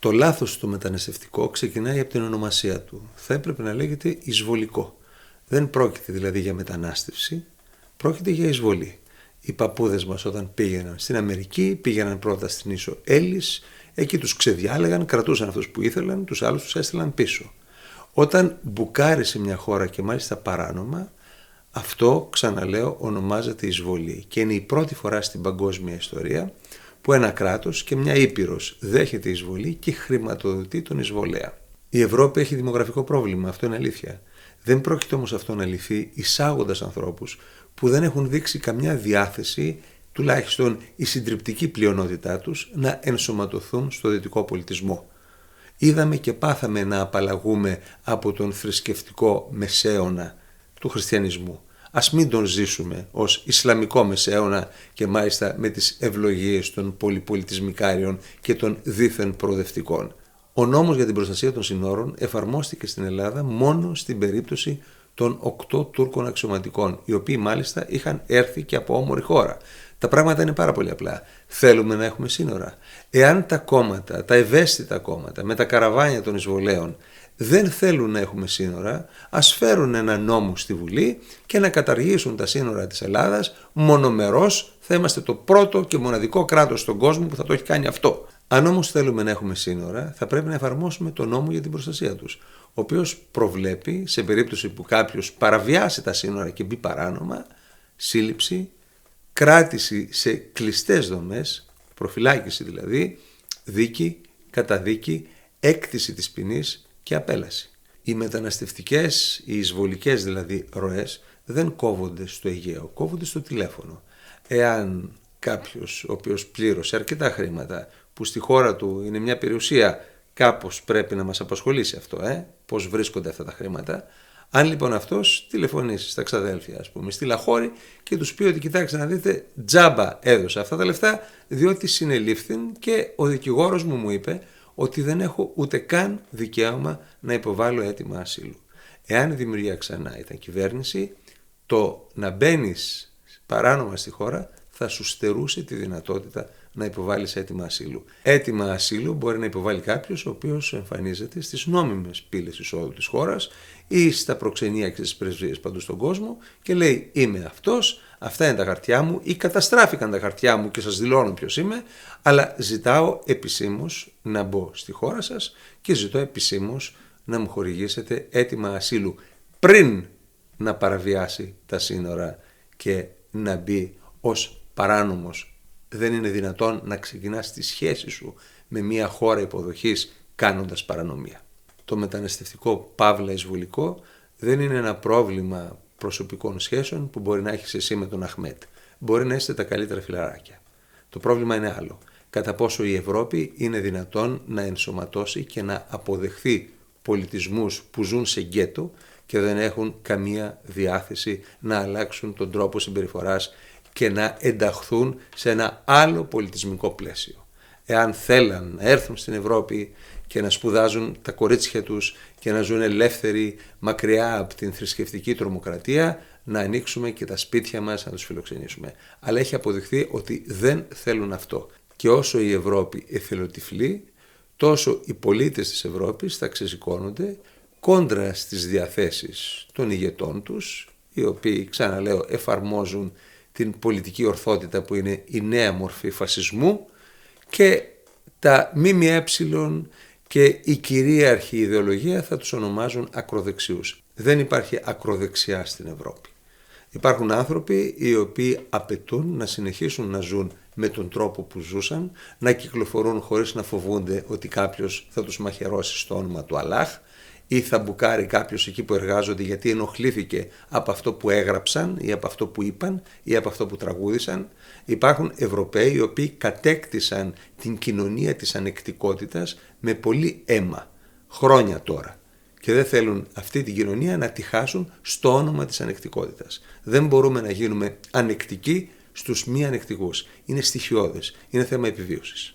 Το λάθος στο μεταναστευτικό ξεκινάει από την ονομασία του. Θα έπρεπε να λέγεται εισβολικό. Δεν πρόκειται δηλαδή για μετανάστευση, πρόκειται για εισβολή. Οι παππούδες μας όταν πήγαιναν στην Αμερική, πήγαιναν πρώτα στην Ίσο Έλλης, εκεί τους ξεδιάλεγαν, κρατούσαν αυτούς που ήθελαν, τους άλλους τους έστειλαν πίσω. Όταν μπουκάρει σε μια χώρα και μάλιστα παράνομα, αυτό, ξαναλέω, ονομάζεται εισβολή και είναι η πρώτη φορά στην παγκόσμια ιστορία που ένα κράτος και μια ήπειρος δέχεται εισβολή και χρηματοδοτεί τον εισβολέα. Η Ευρώπη έχει δημογραφικό πρόβλημα, αυτό είναι αλήθεια. Δεν πρόκειται όμως αυτό να λυθεί εισάγοντας ανθρώπους που δεν έχουν δείξει καμιά διάθεση, τουλάχιστον η συντριπτική πλειονότητά τους, να ενσωματωθούν στο δυτικό πολιτισμό. Είδαμε και πάθαμε να απαλλαγούμε από τον θρησκευτικό μεσαίωνα του χριστιανισμού. Ας μην τον ζήσουμε ως Ισλαμικό μεσαίωνα και μάλιστα με τις ευλογίες των πολυπολιτισμικάριων και των δίθεν προοδευτικών. Ο νόμος για την προστασία των συνόρων εφαρμόστηκε στην Ελλάδα μόνο στην περίπτωση των οκτώ Τούρκων αξιωματικών, οι οποίοι μάλιστα είχαν έρθει και από όμορη χώρα. Τα πράγματα είναι πάρα πολύ απλά. Θέλουμε να έχουμε σύνορα. Εάν τα κόμματα, τα ευαίσθητα κόμματα, με τα καραβάνια των εισβολέων δεν θέλουν να έχουμε σύνορα, ας φέρουν ένα νόμο στη Βουλή και να καταργήσουν τα σύνορα της Ελλάδας, μονομερός θα είμαστε το πρώτο και μοναδικό κράτος στον κόσμο που θα το έχει κάνει αυτό. Αν όμως θέλουμε να έχουμε σύνορα, θα πρέπει να εφαρμόσουμε το νόμο για την προστασία τους, ο οποίος προβλέπει, σε περίπτωση που κάποιος παραβιάσει τα σύνορα και μπει παράνομα, σύλληψη, κράτηση σε κλειστές δομές, προφυλάκηση δηλαδή, δίκη, καταδίκη, έκτηση της ποινής και απέλαση. Οι μεταναστευτικές, οι εισβολικές δηλαδή ροές δεν κόβονται στο Αιγαίο, κόβονται στο τηλέφωνο. Εάν κάποιος ο οποίος πλήρωσε αρκετά χρήματα που στη χώρα του είναι μια περιουσία κάπως πρέπει να μας απασχολήσει αυτό, ε; πώς βρίσκονται αυτά τα χρήματα. Αν λοιπόν αυτός τηλεφωνήσει στα ξαδέλφια, ας πούμε, στη Λαχώρη και τους πει ότι κοιτάξτε να δείτε τζάμπα έδωσα αυτά τα λεφτά διότι συνελήφθην και ο δικηγόρος μου μου είπε ότι δεν έχω ούτε καν δικαίωμα να υποβάλω αίτημα ασύλου. Εάν η δημιουργία ξανά ήταν κυβέρνηση, το να μπαίνεις παράνομα στη χώρα θα σου στερούσε τη δυνατότητα να υποβάλεις αίτημα ασύλου. Έτοιμα ασύλου μπορεί να υποβάλει κάποιος ο οποίος εμφανίζεται στις νόμιμες πύλες εισόδου της χώρας ή στα προξενία και στις πρεσβείες παντού στον κόσμο και λέει Είμαι αυτός, αυτά είναι τα χαρτιά μου ή καταστράφηκαν τα χαρτιά μου και σας δηλώνω ποιος είμαι, αλλά ζητάω επισήμως να μπω στη χώρα σας και ζητώ επισήμως να μου χορηγήσετε έτοιμα ασύλου πριν να παραβιάσει τα σύνορα και να μπει ως παράνομος δεν είναι δυνατόν να ξεκινάς τη σχέση σου με μια χώρα υποδοχής κάνοντας παρανομία. Το μεταναστευτικό παύλα εισβολικό δεν είναι ένα πρόβλημα προσωπικών σχέσεων που μπορεί να έχεις εσύ με τον Αχμέτ. Μπορεί να είστε τα καλύτερα φιλαράκια. Το πρόβλημα είναι άλλο. Κατά πόσο η Ευρώπη είναι δυνατόν να ενσωματώσει και να αποδεχθεί πολιτισμούς που ζουν σε γκέτο και δεν έχουν καμία διάθεση να αλλάξουν τον τρόπο συμπεριφοράς και να ενταχθούν σε ένα άλλο πολιτισμικό πλαίσιο. Εάν θέλαν να έρθουν στην Ευρώπη και να σπουδάζουν τα κορίτσια τους και να ζουν ελεύθεροι μακριά από την θρησκευτική τρομοκρατία, να ανοίξουμε και τα σπίτια μας να τους φιλοξενήσουμε. Αλλά έχει αποδειχθεί ότι δεν θέλουν αυτό. Και όσο η Ευρώπη εθελοτυφλεί, τόσο οι πολίτες της Ευρώπης θα ξεσηκώνονται κόντρα στις διαθέσεις των ηγετών τους, οι οποίοι, ξαναλέω, εφαρμόζουν την πολιτική ορθότητα που είναι η νέα μορφή φασισμού και τα ΜΜΕ και η κυρίαρχη ιδεολογία θα τους ονομάζουν ακροδεξιούς. Δεν υπάρχει ακροδεξιά στην Ευρώπη. Υπάρχουν άνθρωποι οι οποίοι απαιτούν να συνεχίσουν να ζουν με τον τρόπο που ζούσαν, να κυκλοφορούν χωρίς να φοβούνται ότι κάποιος θα τους μαχαιρώσει στο όνομα του Αλάχ, ή θα μπουκάρει κάποιος εκεί που εργάζονται γιατί ενοχλήθηκε από αυτό που έγραψαν ή από αυτό που είπαν ή από αυτό που τραγούδισαν. Υπάρχουν Ευρωπαίοι οι οποίοι κατέκτησαν την κοινωνία της ανεκτικότητας με πολύ αίμα, χρόνια τώρα. Και δεν θέλουν αυτή την κοινωνία να τη χάσουν στο όνομα της ανεκτικότητας. Δεν μπορούμε να γίνουμε ανεκτικοί στους μη ανεκτικούς. Είναι στοιχειώδες, είναι θέμα επιβίωσης.